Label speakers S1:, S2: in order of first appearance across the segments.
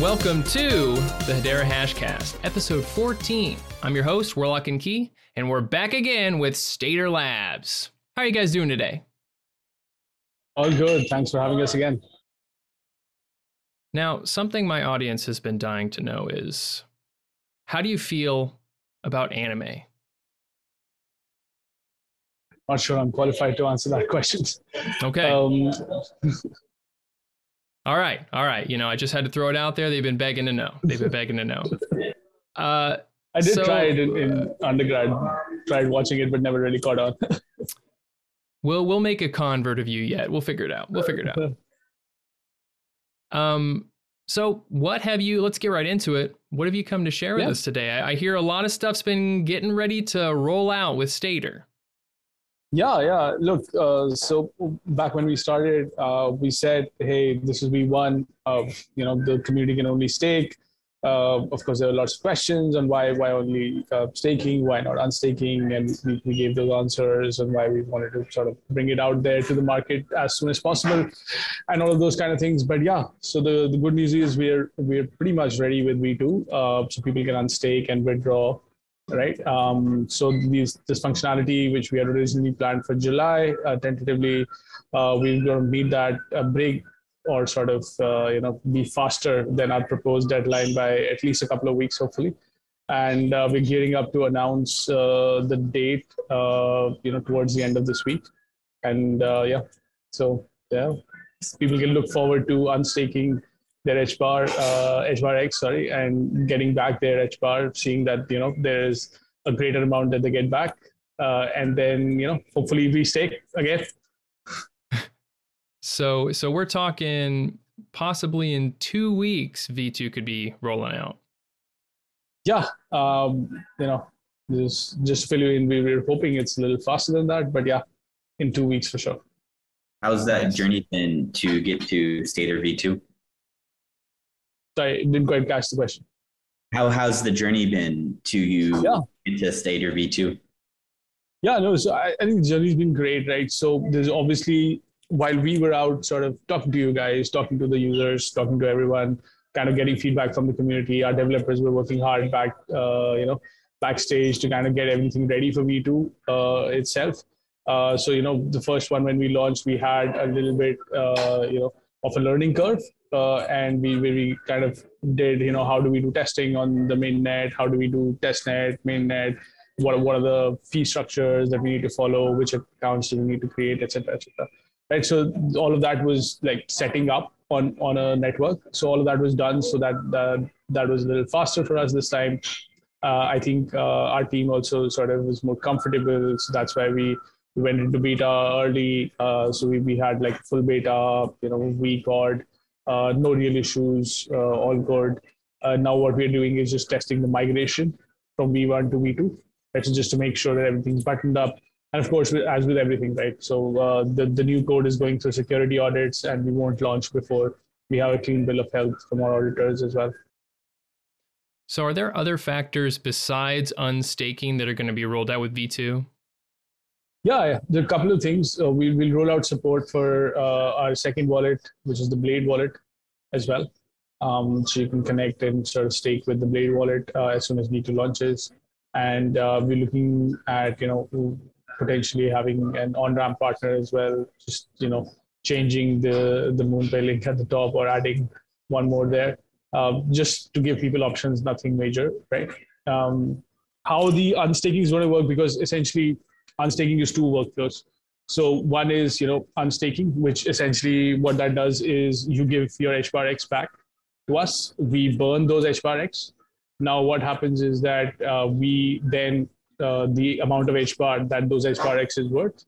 S1: Welcome to the Hedera Hashcast, episode 14. I'm your host, Warlock and Key, and we're back again with Stader Labs. How are you guys doing today?
S2: All good. Thanks for having us again.
S1: Now, something my audience has been dying to know is how do you feel about anime?
S2: Not sure I'm qualified to answer that question.
S1: Okay. Um, all right. All right. You know, I just had to throw it out there. They've been begging to know. They've been begging to know.
S2: Uh, I did so, try it in, in undergrad, tried watching it, but never really caught on.
S1: we'll we'll make a convert of you yet. We'll figure it out. We'll figure it out. Um, so what have you? Let's get right into it. What have you come to share with yeah. us today? I, I, hear a lot of stuff's been getting ready to roll out with Stader.
S2: Yeah, yeah. Look, uh, so back when we started, uh, we said, "Hey, this is V one. Uh, you know, the community can only stake." Uh, of course, there are lots of questions on why why only uh, staking, why not unstaking, and we, we gave those answers and why we wanted to sort of bring it out there to the market as soon as possible, and all of those kind of things. But yeah, so the, the good news is we're we're pretty much ready with V two, uh, so people can unstake and withdraw right? Um, so these this functionality, which we had originally planned for July, uh, tentatively, uh, we're going to meet that uh, break or sort of uh, you know be faster than our proposed deadline by at least a couple of weeks, hopefully. And uh, we're gearing up to announce uh, the date, you know, towards the end of this week. And yeah, so yeah, people can look forward to unstaking their H bar, uh, H bar X, sorry, and getting back their H bar, seeing that you know there's a greater amount that they get back, uh, and then you know hopefully we stake again.
S1: So so we're talking possibly in two weeks V2 could be rolling out.
S2: Yeah, um, you know, just just fill you in. We were hoping it's a little faster than that, but yeah, in two weeks for sure.
S3: How's that journey been to get to Stader V2?
S2: Sorry, didn't quite catch the question.
S3: How how's the journey been to you yeah. into or V2?
S2: Yeah, no, so I, I think the journey's been great, right? So there's obviously while we were out sort of talking to you guys, talking to the users, talking to everyone, kind of getting feedback from the community, our developers were working hard back, uh, you know, backstage to kind of get everything ready for V2 uh, itself. Uh, so, you know, the first one when we launched, we had a little bit, uh, you know, of a learning curve uh, and we, we kind of did you know how do we do testing on the mainnet how do we do testnet mainnet what, what are the fee structures that we need to follow? Which accounts do we need to create etc etc right? So all of that was like setting up on on a network. So all of that was done so that that, that was a little faster for us this time. Uh, i think uh, our team also sort of was more comfortable. So that's why we went into beta early. Uh, so we, we had like full beta you know week odd uh, no real issues, uh, all good. Uh, now what we're doing is just testing the migration from V1 to V2. That's just to make sure that everything's buttoned up. And of course, as with everything, right? So uh, the, the new code is going through security audits and we won't launch before we have a clean bill of health from our auditors as well.
S1: So are there other factors besides unstaking that are going to be rolled out with V2?
S2: Yeah, there are a couple of things. Uh, we will roll out support for uh, our second wallet, which is the Blade wallet, as well. Um, so you can connect and sort of stake with the Blade wallet uh, as soon as V2 launches. And uh, we're looking at you know potentially having an on-ramp partner as well. Just you know changing the the MoonPay link at the top or adding one more there, uh, just to give people options. Nothing major, right? Um, how the unstaking is going to work because essentially unstaking is two workflows. So one is, you know, unstaking, which essentially what that does is you give your H bar X back to us. We burn those H bar X. Now what happens is that uh, we then uh, the amount of HBAR that those H bar X is worth,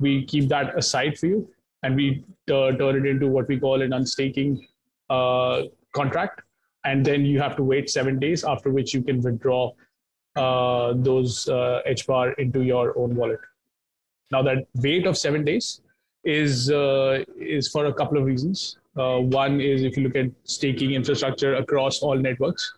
S2: we keep that aside for you, and we uh, turn it into what we call an unstaking uh, contract. And then you have to wait seven days, after which you can withdraw uh, those uh, H bar into your own wallet. Now that wait of seven days is uh, is for a couple of reasons. Uh, one is if you look at staking infrastructure across all networks,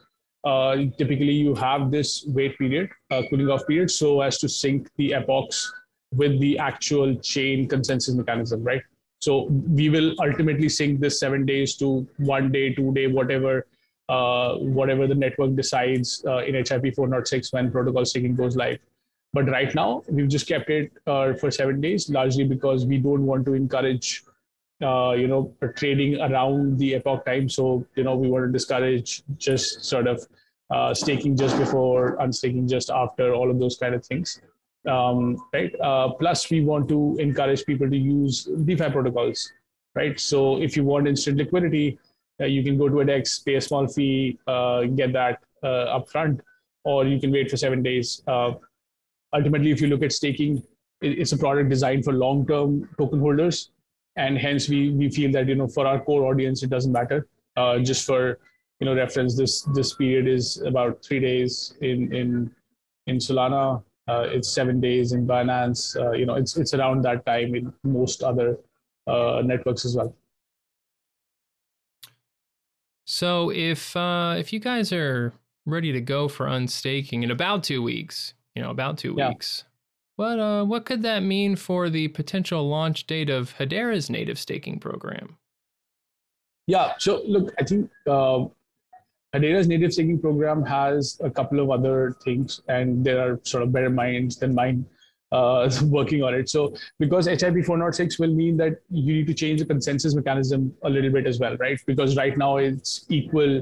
S2: uh, typically you have this wait period, uh, cooling off period, so as to sync the epochs with the actual chain consensus mechanism, right? So we will ultimately sync this seven days to one day, two day, whatever uh, whatever the network decides uh, in HIP 406 when protocol staking goes live. But right now, we've just kept it uh, for seven days, largely because we don't want to encourage, uh, you know, trading around the epoch time. So, you know, we want to discourage just sort of uh, staking just before, unstaking just after, all of those kind of things. Um, right. Uh, plus, we want to encourage people to use DeFi protocols. Right. So, if you want instant liquidity, you can go to a DEX, pay a small fee, uh, get that uh, upfront, or you can wait for seven days. ultimately, if you look at staking, it's a product designed for long-term token holders, and hence we we feel that you know for our core audience it doesn't matter. just for you know reference, this this period is about three days in in in Solana. Uh, it's seven days in Binance. Uh, you know, it's it's around that time in most other uh, networks as well.
S1: So if uh, if you guys are ready to go for unstaking in about two weeks, you know, about two yeah. weeks, what uh, what could that mean for the potential launch date of Hedera's native staking program?
S2: Yeah. So look, I think uh, Hedera's native staking program has a couple of other things, and there are sort of better minds than mine uh, working on it. So because HIP 406 will mean that you need to change the consensus mechanism a little bit as well, right? Because right now it's equal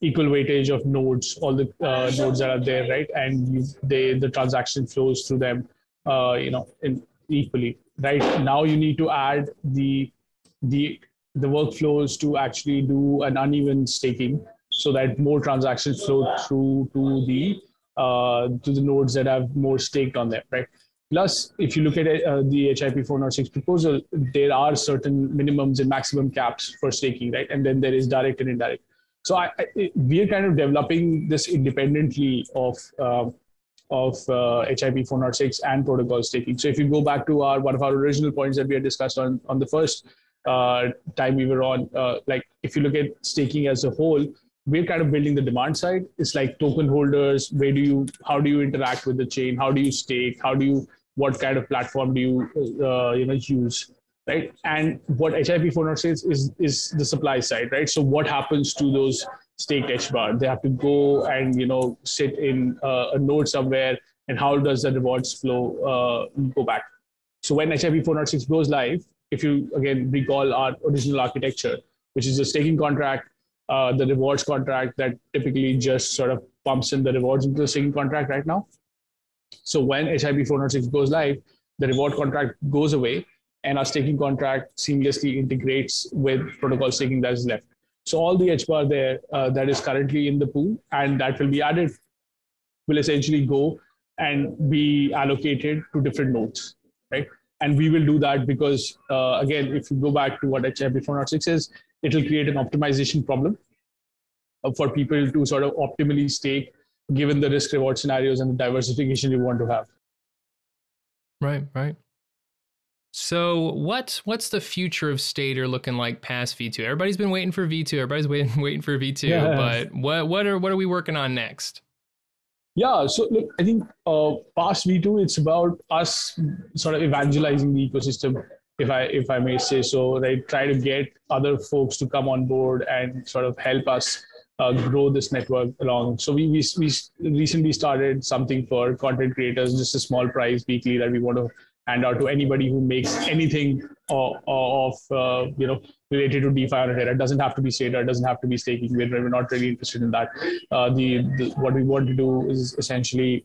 S2: equal weightage of nodes, all the uh, nodes that are there, right? And you, they the transaction flows through them, uh, you know, in, equally, right? Now you need to add the the the workflows to actually do an uneven staking so that more transactions flow through to the uh, to the nodes that have more staked on them, right? Plus, if you look at uh, the HIP 406 proposal, there are certain minimums and maximum caps for staking, right? And then there is direct and indirect. So I, I, we are kind of developing this independently of uh, of uh, HIP 406 and protocol staking. So if you go back to our one of our original points that we had discussed on on the first uh, time we were on, uh, like if you look at staking as a whole, we're kind of building the demand side. It's like token holders. Where do you? How do you interact with the chain? How do you stake? How do you what kind of platform do you uh, you know use right and what hip 406 is is the supply side right so what happens to those staked bar They have to go and you know sit in uh, a node somewhere, and how does the rewards flow uh, go back? So when HIP 406 goes live, if you again recall our original architecture, which is a staking contract, uh, the rewards contract that typically just sort of pumps in the rewards into the staking contract right now. So when HIP 406 goes live, the reward contract goes away and our staking contract seamlessly integrates with protocol staking that is left. So all the HBAR there uh, that is currently in the pool and that will be added will essentially go and be allocated to different nodes, right? And we will do that because, uh, again, if you go back to what HIP 406 is, it will create an optimization problem uh, for people to sort of optimally stake given the risk reward scenarios and the diversification you want to have.
S1: Right, right. So what's what's the future of Stader looking like past V2? Everybody's been waiting for V2. Everybody's waiting waiting for V2. Yeah. But what what are what are we working on next?
S2: Yeah, so look, I think uh, past V2, it's about us sort of evangelizing the ecosystem, if I if I may say so. Right, try to get other folks to come on board and sort of help us uh, grow this network along. So we, we, we recently started something for content creators, just a small prize weekly that we want to hand out to anybody who makes anything of, of uh, you know related to DeFi or It doesn't have to be Stader, it doesn't have to be staking. We're, we're not really interested in that. Uh, the, the, what we want to do is essentially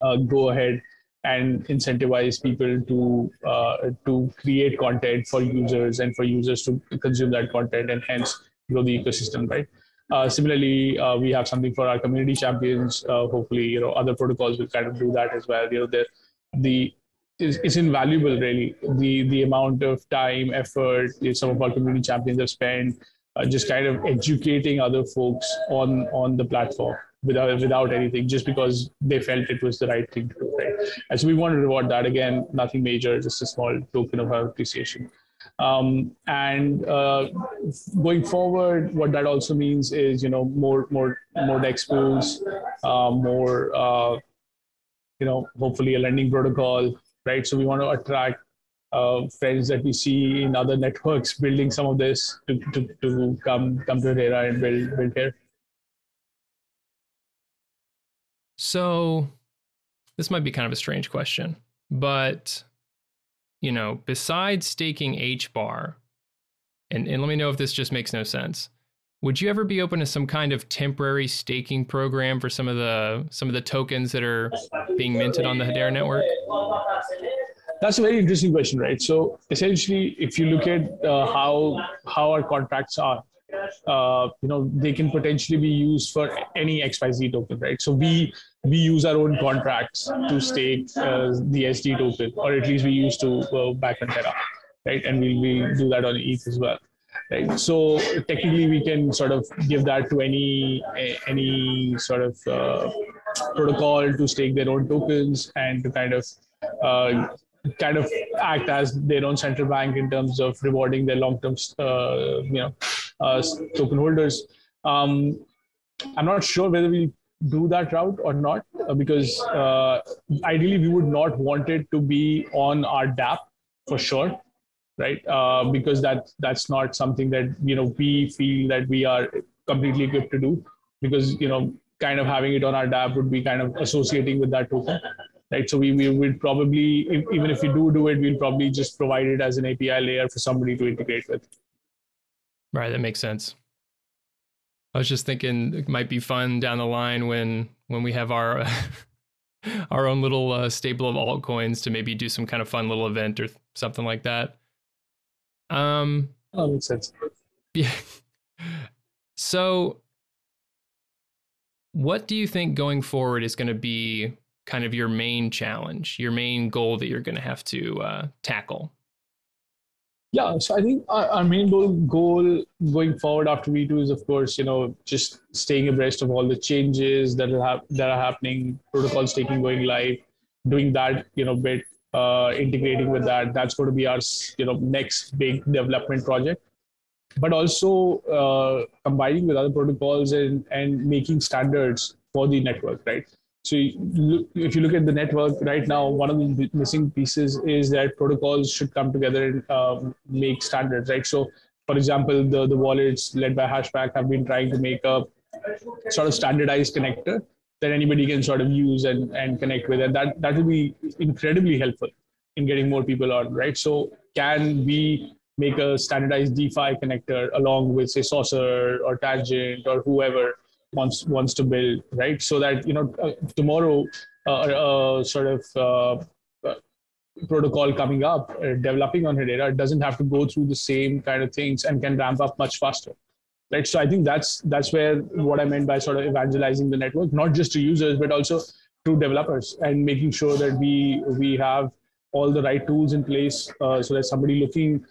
S2: uh, go ahead and incentivize people to uh, to create content for users and for users to consume that content and hence grow the ecosystem, right? Uh, similarly, uh, we have something for our community champions. Uh, hopefully, you know, other protocols will kind of do that as well. You know, the the it's, it's invaluable, really. The the amount of time, effort some of our community champions have spent uh, just kind of educating other folks on on the platform without without anything, just because they felt it was the right thing to do. Right, and so we want to reward that. Again, nothing major, just a small token of our appreciation. Um, and uh, going forward, what that also means is you know more more more expos, uh, more uh, you know hopefully a lending protocol, right? So we want to attract uh, friends that we see in other networks building some of this to, to, to come come to Hedera and build build here.
S1: So this might be kind of a strange question, but you know, besides staking H bar, and, and let me know if this just makes no sense. Would you ever be open to some kind of temporary staking program for some of the some of the tokens that are being minted on the Hedera network?
S2: That's a very interesting question, right? So essentially, if you look at uh, how how our contracts are, uh, you know, they can potentially be used for any XYZ token, right? So we we use our own contracts to stake uh, the SD token, or at least we used to uh, back on Terra, right? And we we do that on ETH as well, right? So technically, we can sort of give that to any any sort of uh, protocol to stake their own tokens and to kind of uh, kind of act as their own central bank in terms of rewarding their long-term, uh, you know, uh, token holders. Um, I'm not sure whether we do that route or not uh, because uh, ideally we would not want it to be on our DApp for sure, right? Uh, because that that's not something that you know we feel that we are completely equipped to do because you know kind of having it on our DApp would be kind of associating with that token right? So we, we would probably, if, even if we do do it, we'll probably just provide it as an API layer for somebody to integrate with.
S1: Right, that makes sense. I was just thinking it might be fun down the line when when we have our our own little uh, stable of altcoins to maybe do some kind of fun little event or something like that. Um,
S2: oh, makes sense.
S1: Yeah. So, what do you think going forward is going to be kind of your main challenge, your main goal that you're going to have to uh, tackle?
S2: Yeah, so I think our, main goal, goal going forward after V2 is, of course, you know, just staying abreast of all the changes that are, that are happening, protocol staking going live, doing that, you know, bit, uh, integrating with that. That's going to be our, you know, next big development project. But also uh, combining with other protocols and, and making standards for the network, right? So if you look at the network right now, one of the missing pieces is that protocols should come together and um, make standards, right? So for example, the, the wallets led by HashPack have been trying to make a sort of standardized connector that anybody can sort of use and, and connect with. And that, that will be incredibly helpful in getting more people on, right? So can we make a standardized DeFi connector along with say Saucer or Tangent or whoever wants wants to build, right? So that you know uh, tomorrow, uh, uh, sort of uh, uh, protocol coming up, uh, developing on Hedera, doesn't have to go through the same kind of things and can ramp up much faster, right? So I think that's that's where what I meant by sort of evangelizing the network, not just to users but also to developers, and making sure that we we have all the right tools in place so that somebody looking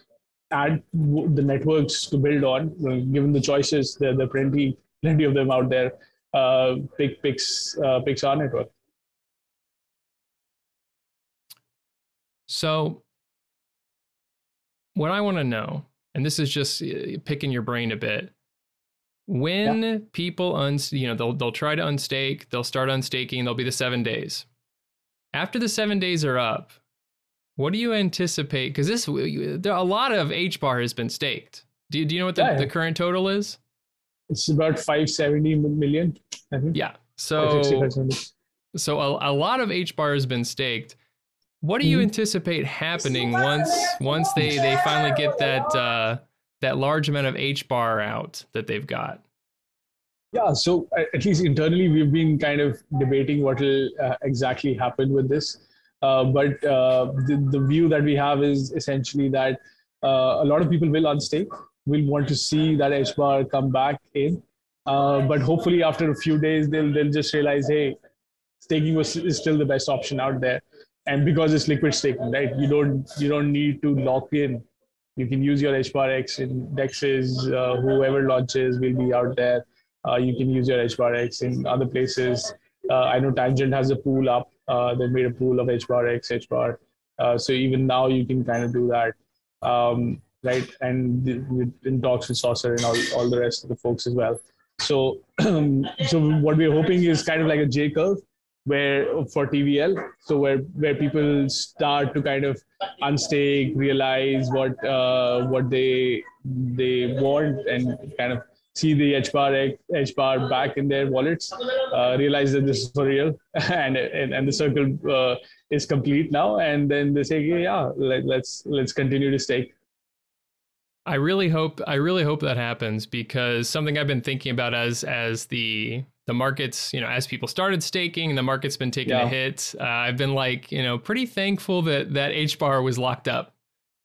S2: at the networks to build on, given the choices, there are plenty plenty of them out there. Uh, pick picks uh, our network.
S1: So, what I want to know, and this is just uh, picking your brain a bit, when yeah. people un, you know, they'll they'll try to unstake, they'll start unstaking, they'll be the seven days. After the seven days are up, what do you anticipate? Because this, there a lot of H bar has been staked. Do, do you know what the, yeah. the current total is?
S2: It's about 570 million i think.
S1: Yeah. So so a, a lot of h bar has been staked. What do you mm-hmm. anticipate happening once once they they finally get that uh that large amount of h bar out that they've got?
S2: Yeah so at least internally we've been kind of debating what will uh, exactly happen with this. Uh, but uh, the, the view that we have is essentially that uh, a lot of people will unstake will want to see that H bar come back in. Uh, but hopefully, after a few days, they'll they'll just realize, hey, staking was is still the best option out there, and because it's liquid staking, right? You don't you don't need to lock in. You can use your H bar X in dexes. Uh, whoever launches will be out there. Uh, you can use your H bar X in other places. Uh, I know Tangent has a pool up. Uh, they made a pool of H bar X, H bar. Uh, so even now you can kind of do that. Um, right? And in talks with Saucer and all, all the rest of the folks as well. So, so what we're hoping is kind of like a J curve where for TVL, so where where people start to kind of unstake, realize what uh, what they they want, and kind of see the HBAR, bar back in their wallets, uh, realize that this is for real, and and, and the circle uh, is complete now, and then they say, yeah, let, let's let's continue to stake.
S1: I really hope I really hope that happens because something I've been thinking about as as the the markets, you know, as people started staking, and the market's been taking yeah. a hit. Uh, I've been like, you know, pretty thankful that that H bar was locked up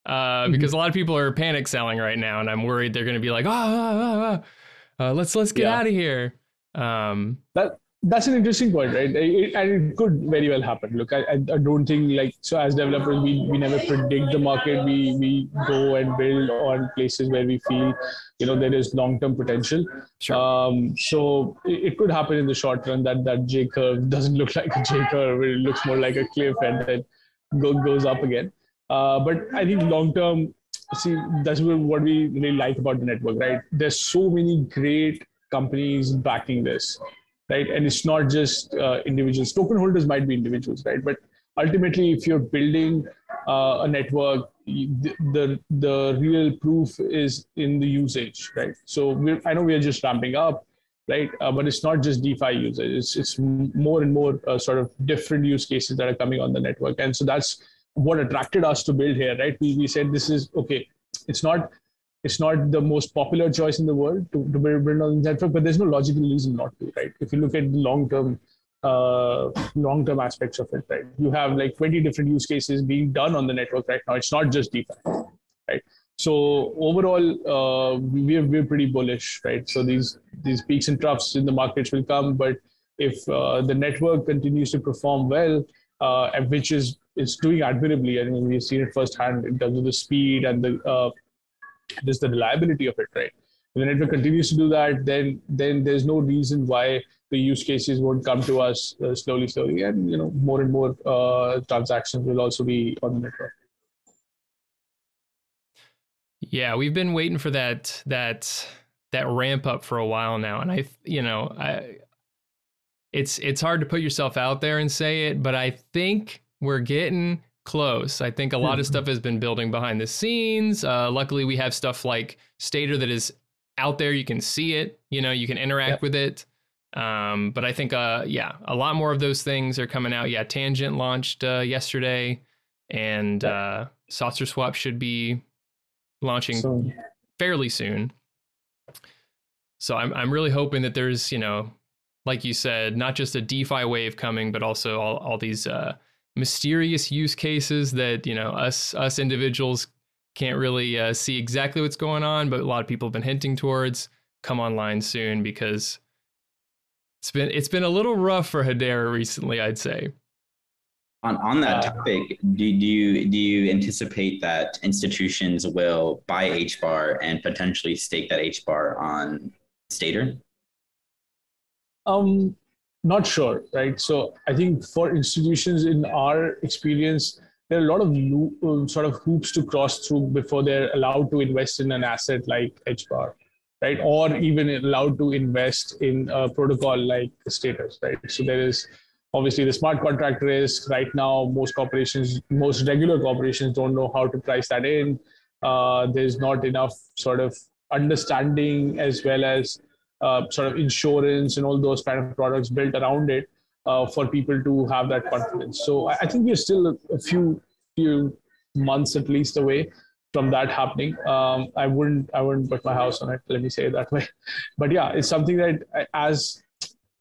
S1: uh, mm-hmm. because a lot of people are panic selling right now, and I'm worried they're going to be like, oh, oh, oh, uh, let's let's get yeah. out of here. Um,
S2: that that's an interesting point, right? It, and it could very well happen. Look, I, I don't think like so as developers, we, we never predict the market. We we go and build on places where we feel, you know, there is long term potential. Sure. Um, so it, it, could happen in the short run that that J curve doesn't look like a J curve. It looks more like a cliff and then go, goes up again. Uh, but I think long term, see, that's what we really like about the network, right? There's so many great companies backing this right? And it's not just uh, individuals. Token holders might be individuals, right? But ultimately, if you're building uh, a network, the, the, the real proof is in the usage, right? So I know we are just ramping up, right? Uh, but it's not just DeFi usage. It's it's more and more uh, sort of different use cases that are coming on the network, and so that's what attracted us to build here, right? We we said this is okay. It's not it's not the most popular choice in the world to, to build, on network, but there's no logical reason not to, right? If you look at the long term uh, long term aspects of it, right? You have like 20 different use cases being done on the network right now. It's not just DeFi, right? So overall, uh, we're we're pretty bullish, right? So these these peaks and troughs in the markets will come, but if uh, the network continues to perform well, uh, which is is doing admirably, I mean we've seen it firsthand in terms of the speed and the uh, there's the reliability of it, right? If the network continues to do that, then then there's no reason why the use cases won't come to us uh, slowly, slowly, and you know more and more uh, transactions will also be on the network.
S1: Yeah, we've been waiting for that that that ramp up for a while now, and I, you know, I, it's it's hard to put yourself out there and say it, but I think we're getting close. I think a lot of mm-hmm. stuff has been building behind the scenes. Uh, luckily, we have stuff like Stader that is out there. You can see it. You know, you can interact yep. with it. Um, but I think, uh, yeah, a lot more of those things are coming out. Yeah, Tangent launched uh, yesterday, and yep. uh, Saucer Swap should be launching so, fairly soon. So I'm I'm really hoping that there's you know, like you said, not just a DeFi wave coming, but also all all these uh, mysterious use cases that you know us us individuals can't really uh, see exactly what's going on, but a lot of people have been hinting towards come online soon because it's been it's been a little rough for Hedera recently, I'd say.
S3: On on that uh, topic, do, do you do you anticipate that institutions will buy HBAR and potentially stake that HBAR on Stader?
S2: Um, not sure, right? So I think for institutions, in our experience, there are a lot of uh, sort of hoops to cross through before they're allowed to invest in an asset like HBAR, right? Or even allowed to invest in a protocol like Stader, right? So there is obviously the smart contract risk. Right now, most corporations, most regular corporations don't know how to price that in. Uh, there's not enough sort of understanding as well as sort of insurance and all those kind of products built around it uh, for people to have that confidence. So I, think we're still a, few few months at least away from that happening. Um, I wouldn't I wouldn't put my house on it. Let me say it that way. But yeah, it's something that as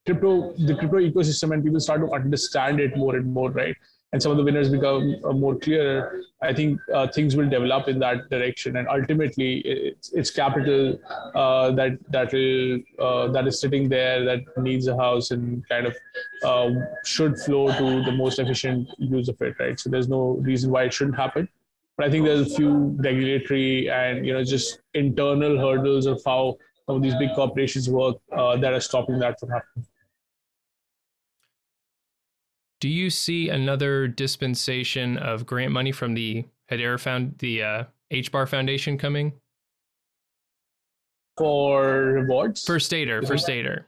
S2: crypto the crypto ecosystem and people start to understand it more and more, right? And some of the winners become uh, more clear, I think uh, things will develop in that direction. And ultimately, it's, it's capital uh, that that will uh, that is sitting there that needs a house and kind of uh, should flow to the most efficient use of it, right? So there's no reason why it shouldn't happen. But I think there's a few regulatory and you know just internal hurdles of how some of these big corporations work uh, that are stopping that from happening.
S1: Do you see another dispensation of grant money from the Hedera Found the uh, HBAR Foundation coming?
S2: For rewards?
S1: For Stader, for Stader.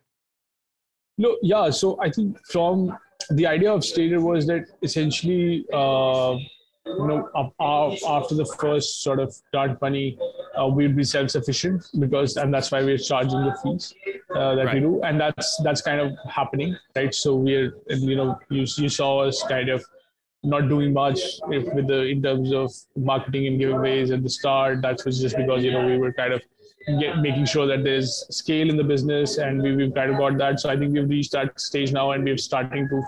S2: No, yeah. So I think from the idea of Stader was that essentially, uh, you know, after the first sort of start money, uh, we'd be self-sufficient because and that's why we're charging the fees uh, that
S1: Right.
S2: we do. And that's that's kind of happening right? So we're and, you know you, you saw us kind of not doing much if with the in terms of marketing and giveaways at the start. That was just because you know we were kind of get, making sure that there's scale in the business and we, we've kind of got that. So i think we've reached that stage now and we're starting to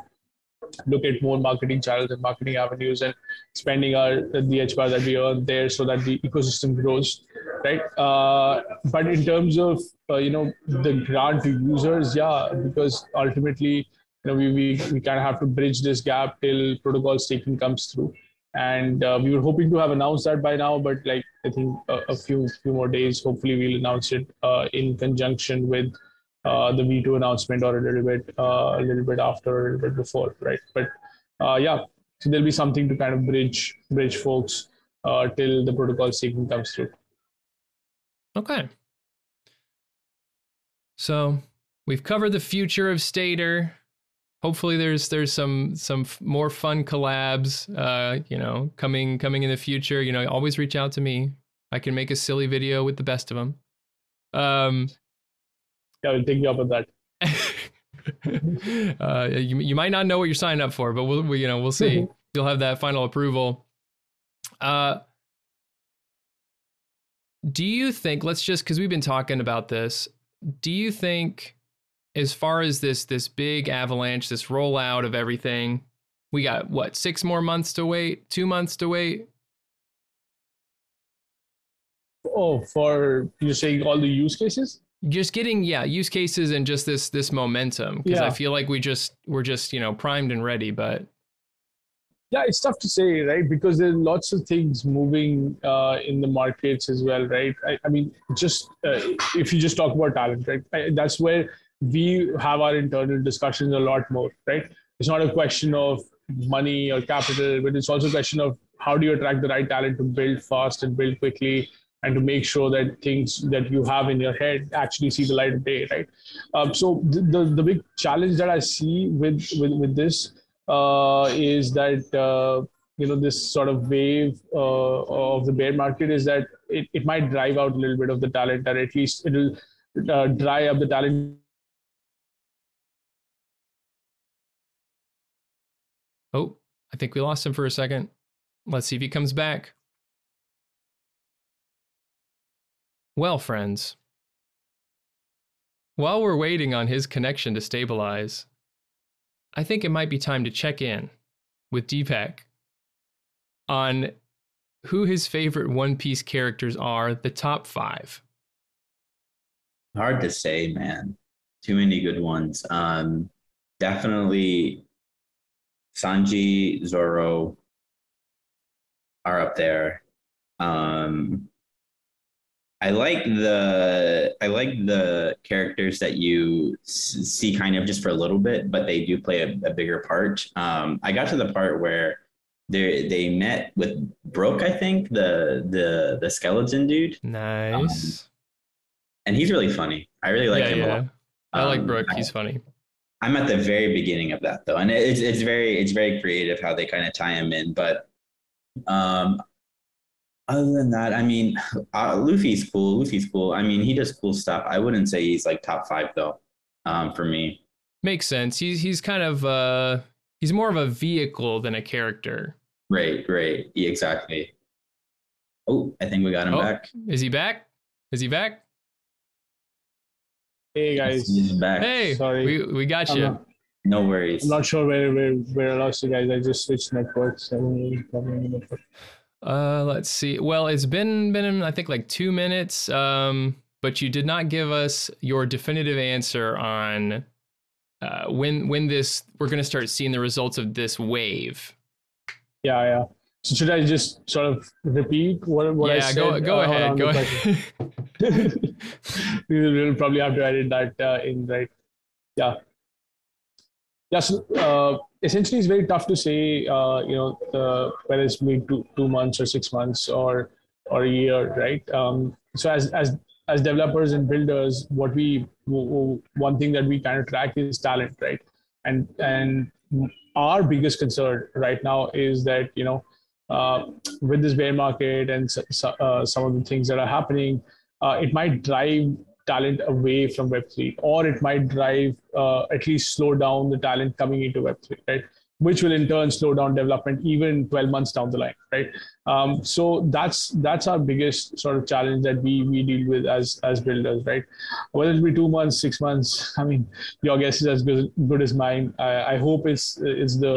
S2: look at more marketing channels and marketing avenues and spending our the HBAR that we earn there so that the ecosystem grows, right? Uh, but in terms of uh, you know the grant to users, yeah, because ultimately you know we we, we kind of have to bridge this gap till protocol staking comes through. And uh, we were hoping to have announced that by now, but like I think a, a few few more days. Hopefully, we'll announce it uh, in conjunction with uh, the V2 announcement or a little bit uh, a little bit after or a little bit before, right? But uh, yeah, so there'll be something to kind of bridge bridge folks uh, till the protocol staking comes through.
S1: Okay. So we've covered the future of Stader. Hopefully, there's there's some some more fun collabs. Uh, you know, coming coming in the future. You know, always reach out to me. I can make a silly video with the best of them. Um,
S2: Yeah, I'll take you up on that.
S1: uh, you you might not know what you're signing up for, but we'll we, you know we'll see. You'll have that final approval. Uh, do you think? Let's just because we've been talking about this. Do you think, as far as this this big avalanche, this rollout of everything, we got what six more months to wait, two months to wait?
S2: Oh, for you're saying all the use cases?
S1: Just getting yeah use cases and just this this momentum because i feel like we just we're just you know primed and ready but
S2: Yeah, it's tough to say, right? Because there are lots of things moving uh, in the markets as well, right? I, I mean, just uh, if you just talk about talent, right? I, that's where we have our internal discussions a lot more, right? It's not a question of money or capital, but it's also a question of how do you attract the right talent to build fast and build quickly and to make sure that things that you have in your head actually see the light of day, right? Um, so the, the the big challenge that I see with with, with this uh, is that uh, you know this sort of wave uh, of the bear market is that it, it might drive out a little bit of the talent, or at least it'll uh, dry up the talent.
S1: oh i think we lost him for a second let's see if he comes back well friends while we're waiting on his connection to stabilize i think it might be time to check in with deepak on who his favorite one piece characters are the top five
S3: Hard to say, man. Too many good ones. Um, definitely Sanji, Zoro are up there. Um, I like the I like the characters that you see kind of just for a little bit, but they do play a, a bigger part. Um, I got to the part where they they met with Brook, I think the the the skeleton dude,
S1: nice
S3: and he's really funny. I really like
S1: yeah,
S3: him a
S1: yeah.
S3: lot.
S1: I like
S3: Um,
S1: Brook. He's funny.
S3: I'm at the very beginning of that though, and it's it's very it's very creative how they kind of tie him in. But um, other than that, I mean, uh, Luffy's cool. Luffy's cool. I mean, he does cool stuff. I wouldn't say he's like top five though, um, for me.
S1: Makes sense. He's he's kind of uh he's more of a vehicle than a character.
S3: Right, right, yeah, exactly. Oh, I think we got him
S1: Oh.
S3: back.
S1: Is he back? Is he back?
S2: Hey guys,
S3: He's back.
S1: Hey,
S2: Sorry.
S1: we we got
S2: I'm
S1: you.
S2: not,
S3: No worries.
S2: I'm not sure where where where I lost you guys. I just switched networks. I don't know what's problem with the network.
S1: Uh, let's see. Well, it's been been I think like two minutes. Um, but you did not give us your definitive answer on uh, when when this we're going to start seeing the results of this wave.
S2: Yeah, yeah. So should I just sort of repeat what what I
S1: yeah,
S2: said?
S1: go go
S2: uh,
S1: ahead. Go ahead.
S2: we will probably have to edit that uh, in, right? Yeah. Yeah. So uh, essentially, it's very tough to say. Uh, you know, uh, whether it's maybe two two months or six months or or a year, right? Um, so as as as developers and builders, what we one thing that we kind of track is talent, right? And and our biggest concern right now is that you know uh, with this bear market and uh, some of the things that are happening, uh, it might drive talent away from Web3, or it might drive uh, at least slow down the talent coming into Web3, right? Which will in turn slow down development even 12 months down the line, right? Um, so that's that's our biggest sort of challenge that we we deal with as as builders, right? Whether it be two months, six months, I mean, your guess is as good, good as mine. I, I hope it's it's the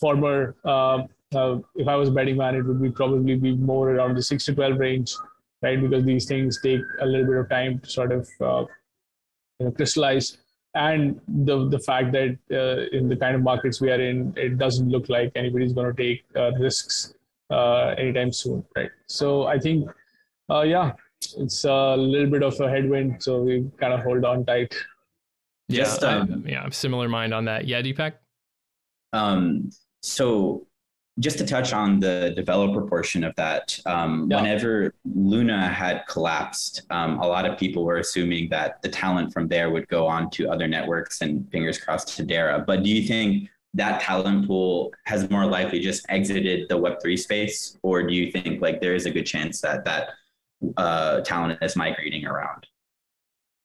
S2: former. Uh, uh, if I was betting man, it would be probably be more around the six to 12 range right? Because these things take a little bit of time to sort of uh, you know, crystallize. And the the fact that uh, in the kind of markets we are in, it doesn't look like anybody's going to take uh, risks uh, anytime soon, right? So I think, uh, yeah, it's a little bit of a headwind, so we kind of hold on tight.
S1: Yeah, Just, um, yeah, similar mind on that. Yeah, Deepak.
S3: Um, so just to touch on the developer portion of that, um, yeah. whenever Luna had collapsed, um, a lot of people were assuming that the talent from there would go on to other networks and fingers crossed to Hedera. But do you think that talent pool has more likely just exited the Web3 space? Or do you think like there is a good chance that that uh, talent is migrating around?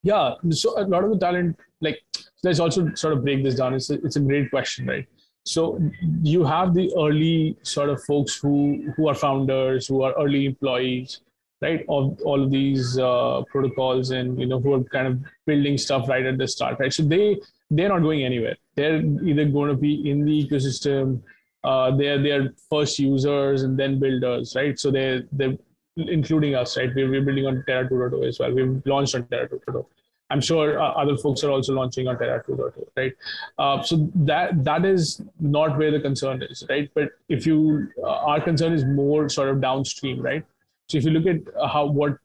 S2: Yeah, so a lot of the talent, like let's also sort of break this down. It's a, it's a great question, right? So you have the early sort of folks who who are founders who are early employees right of all of these uh, protocols and you know who are kind of building stuff right at the start right? So they they're not going anywhere. They're either going to be in the ecosystem uh, they're they're first users and then builders right? So they're they're including us right? We're, we're building on terra 2.0 as well. We've launched on terra 2.0 I'm sure uh, other folks are also launching on Terra 2.0, right? Uh, so that that is not where the concern is, right? But if you, uh, our concern is more sort of downstream, right? So if you look at how what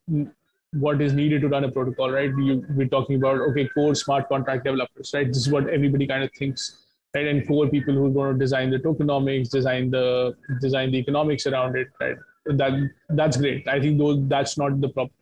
S2: what is needed to run a protocol, right? You, we're talking about okay, core smart contract developers, right? This is what everybody kind of thinks, right? And core people who are going to design the tokenomics, design the design the economics around it, right? That that's great. I think those that's not the problem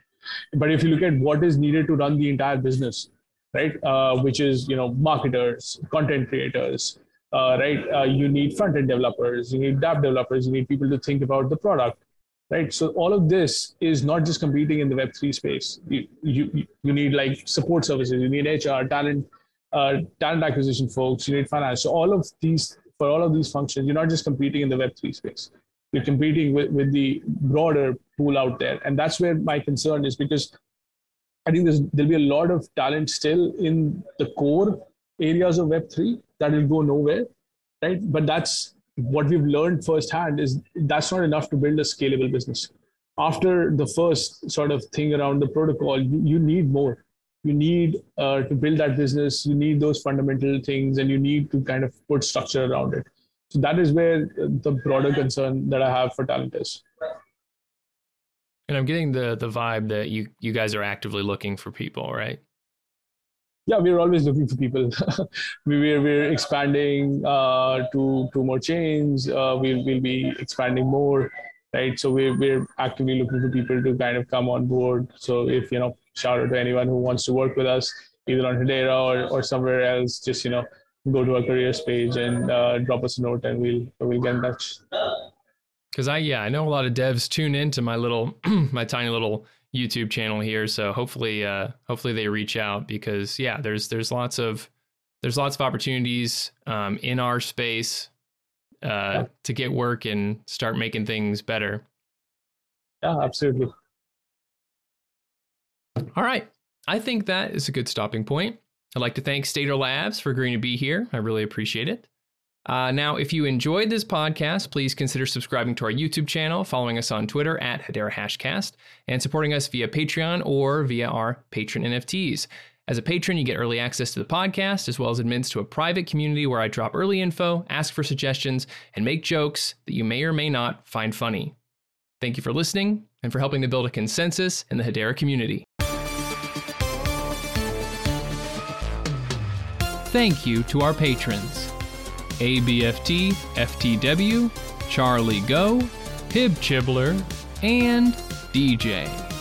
S2: but if you look at what is needed to run the entire business, right, uh, which is you know marketers, content creators, uh, right, uh, you need front end developers, you need dApp developers, you need people to think about the product, right. So all of this is not just competing in the Web three space. You you you need like support services, you need HR, talent. Uh, talent acquisition folks, you need finance. So all of these, for all of these functions, you're not just competing in the Web3 space you're competing with, with the broader pool out there. And that's where my concern is because I think there'll be a lot of talent still in the core areas of Web3 that will go nowhere, right? But that's what we've learned firsthand is that's not enough to build a scalable business. After the first sort of thing around the protocol, you, you need more. You need uh, to build that business. You need those fundamental things, and you need to kind of put structure around it. So that is where the broader concern that I have for talent is.
S1: And I'm getting the the vibe that you you guys are actively looking for people, right?
S2: Yeah, we're always looking for people. we, we're we're expanding uh, to to more chains. Uh, we'll we'll be expanding more, right? So we're we're actively looking for people to kind of come on board. So if you know, shout out to anyone who wants to work with us, either on Hedera or or somewhere else. Just you know, go to our careers page and uh, drop us a note and we'll we'll get in touch
S1: because i yeah i know a lot of devs tune into my little my tiny little youtube channel here so hopefully uh hopefully they reach out because yeah there's there's lots of there's lots of opportunities um, in our space uh, yeah. to get work and start making things better
S2: yeah absolutely
S1: all right i think that is a good stopping point I'd like to thank Stader Labs for agreeing to be here. I really appreciate it. Uh, now, if you enjoyed this podcast, please consider subscribing to our YouTube channel, following us on Twitter at Hedera Hashcast, and supporting us via Patreon or via our patron NFTs. As a patron, you get early access to the podcast, as well as admins to a private community where I drop early info, ask for suggestions, and make jokes that you may or may not find funny. Thank you for listening and for helping to build a consensus in the Hedera community. thank you to our patrons ABFT, FTW, Charlie Go, Pib Chibler, and DJ.